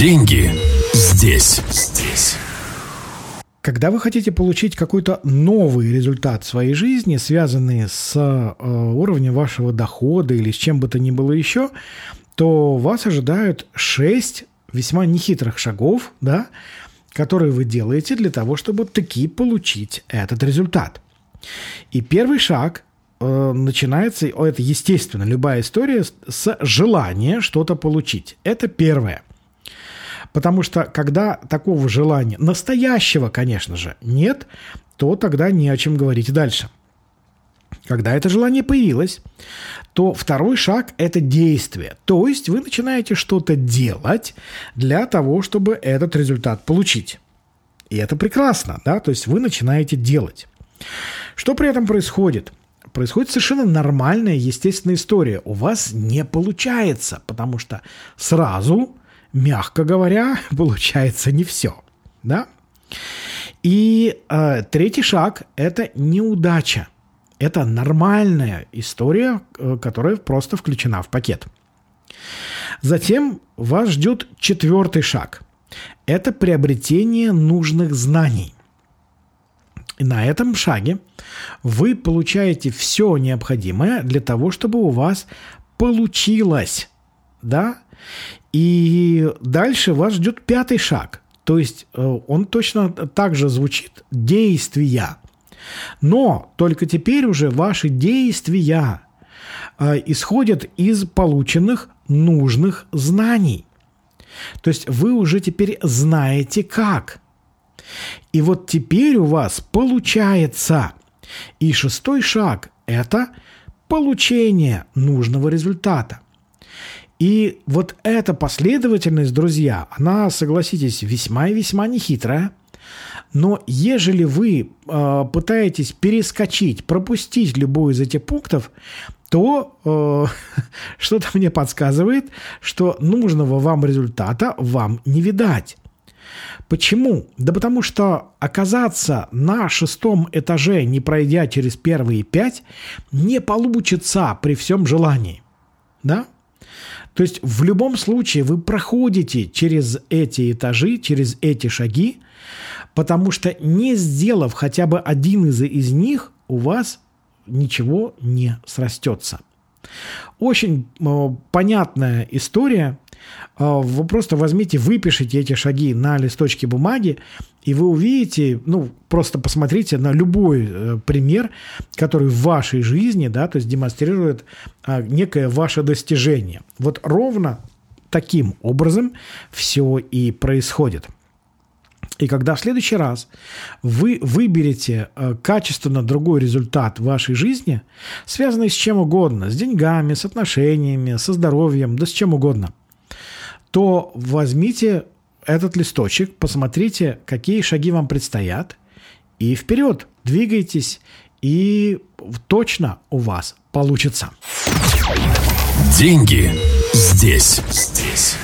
Деньги здесь, здесь. Когда вы хотите получить какой-то новый результат своей жизни, связанный с э, уровнем вашего дохода или с чем бы то ни было еще, то вас ожидают 6 весьма нехитрых шагов, да, которые вы делаете для того, чтобы таки получить этот результат. И первый шаг э, начинается, это естественно, любая история с желания что-то получить. Это первое. Потому что когда такого желания, настоящего, конечно же, нет, то тогда не о чем говорить дальше. Когда это желание появилось, то второй шаг – это действие. То есть вы начинаете что-то делать для того, чтобы этот результат получить. И это прекрасно, да, то есть вы начинаете делать. Что при этом происходит? Происходит совершенно нормальная, естественная история. У вас не получается, потому что сразу, мягко говоря, получается не все, да? И э, третий шаг – это неудача. Это нормальная история, э, которая просто включена в пакет. Затем вас ждет четвертый шаг. Это приобретение нужных знаний. И на этом шаге вы получаете все необходимое для того, чтобы у вас получилось. Да? И дальше вас ждет пятый шаг. То есть э, он точно так же звучит действия. Но только теперь уже ваши действия э, исходят из полученных нужных знаний. То есть вы уже теперь знаете как. И вот теперь у вас получается. И шестой шаг – это получение нужного результата. И вот эта последовательность, друзья, она, согласитесь, весьма и весьма нехитрая. Но ежели вы э, пытаетесь перескочить, пропустить любой из этих пунктов, то э, что-то мне подсказывает, что нужного вам результата вам не видать. Почему? Да потому что оказаться на шестом этаже, не пройдя через первые пять, не получится при всем желании. Да? То есть в любом случае вы проходите через эти этажи, через эти шаги, потому что не сделав хотя бы один из, из них, у вас ничего не срастется. Очень э, понятная история. Э, вы просто возьмите, выпишите эти шаги на листочке бумаги, и вы увидите, ну, просто посмотрите на любой э, пример, который в вашей жизни, да, то есть демонстрирует э, некое ваше достижение. Вот ровно таким образом все и происходит – и когда в следующий раз вы выберете э, качественно другой результат в вашей жизни, связанный с чем угодно, с деньгами, с отношениями, со здоровьем, да с чем угодно, то возьмите этот листочек, посмотрите, какие шаги вам предстоят, и вперед, двигайтесь, и точно у вас получится. Деньги здесь, здесь.